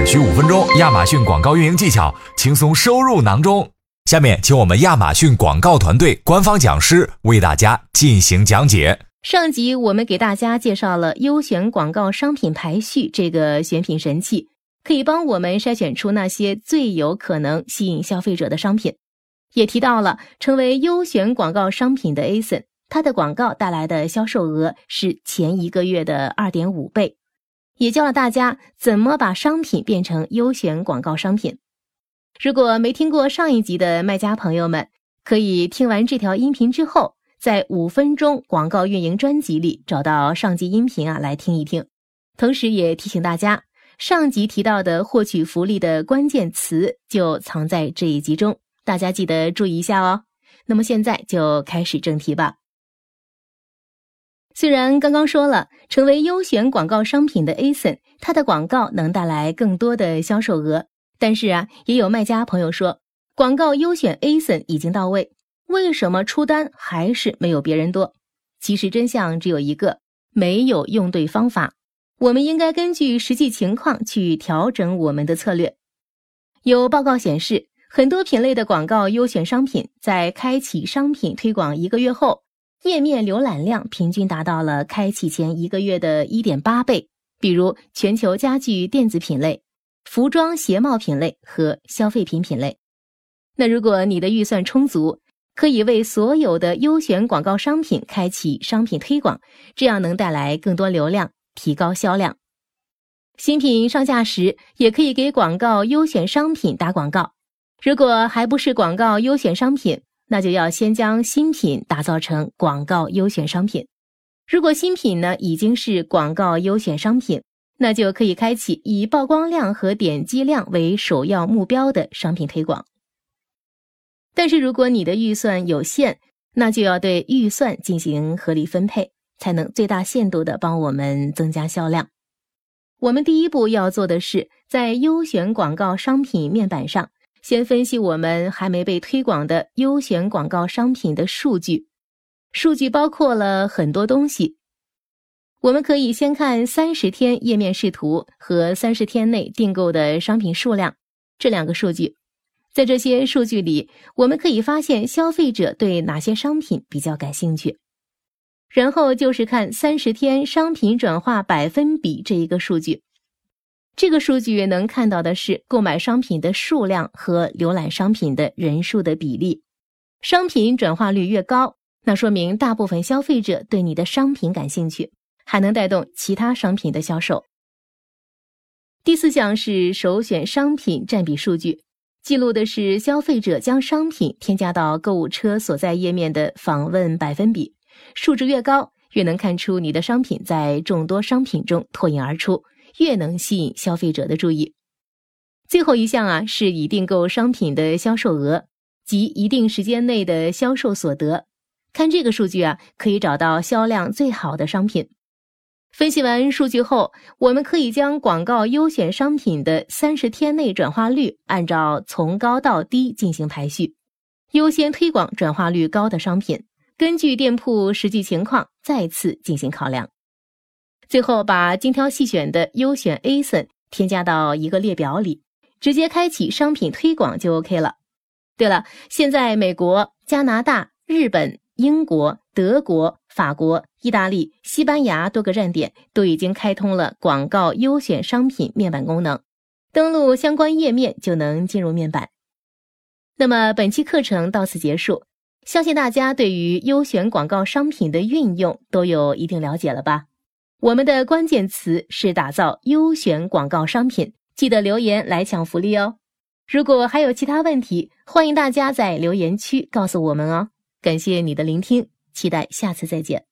只需五分钟，亚马逊广告运营技巧轻松收入囊中。下面，请我们亚马逊广告团队官方讲师为大家进行讲解。上集我们给大家介绍了优选广告商品排序这个选品神器，可以帮我们筛选出那些最有可能吸引消费者的商品。也提到了成为优选广告商品的 ASIN，它的广告带来的销售额是前一个月的二点五倍。也教了大家怎么把商品变成优选广告商品。如果没听过上一集的卖家朋友们，可以听完这条音频之后，在五分钟广告运营专辑里找到上集音频啊来听一听。同时也提醒大家，上集提到的获取福利的关键词就藏在这一集中，大家记得注意一下哦。那么现在就开始正题吧。虽然刚刚说了，成为优选广告商品的 ASIN，它的广告能带来更多的销售额，但是啊，也有卖家朋友说，广告优选 ASIN 已经到位，为什么出单还是没有别人多？其实真相只有一个，没有用对方法。我们应该根据实际情况去调整我们的策略。有报告显示，很多品类的广告优选商品在开启商品推广一个月后。页面浏览量平均达到了开启前一个月的一点八倍。比如全球家具电子品类、服装鞋帽品类和消费品品类。那如果你的预算充足，可以为所有的优选广告商品开启商品推广，这样能带来更多流量，提高销量。新品上架时，也可以给广告优选商品打广告。如果还不是广告优选商品，那就要先将新品打造成广告优选商品。如果新品呢已经是广告优选商品，那就可以开启以曝光量和点击量为首要目标的商品推广。但是如果你的预算有限，那就要对预算进行合理分配，才能最大限度的帮我们增加销量。我们第一步要做的是在优选广告商品面板上。先分析我们还没被推广的优选广告商品的数据，数据包括了很多东西。我们可以先看三十天页面视图和三十天内订购的商品数量这两个数据。在这些数据里，我们可以发现消费者对哪些商品比较感兴趣。然后就是看三十天商品转化百分比这一个数据。这个数据能看到的是购买商品的数量和浏览商品的人数的比例。商品转化率越高，那说明大部分消费者对你的商品感兴趣，还能带动其他商品的销售。第四项是首选商品占比数据，记录的是消费者将商品添加到购物车所在页面的访问百分比。数值越高，越能看出你的商品在众多商品中脱颖而出。越能吸引消费者的注意。最后一项啊，是已订购商品的销售额及一定时间内的销售所得。看这个数据啊，可以找到销量最好的商品。分析完数据后，我们可以将广告优选商品的三十天内转化率按照从高到低进行排序，优先推广转化率高的商品。根据店铺实际情况，再次进行考量。最后，把精挑细选的优选 ASIN 添加到一个列表里，直接开启商品推广就 OK 了。对了，现在美国、加拿大、日本、英国、德国、法国、意大利、西班牙多个站点都已经开通了广告优选商品面板功能，登录相关页面就能进入面板。那么本期课程到此结束，相信大家对于优选广告商品的运用都有一定了解了吧？我们的关键词是打造优选广告商品，记得留言来抢福利哦。如果还有其他问题，欢迎大家在留言区告诉我们哦。感谢你的聆听，期待下次再见。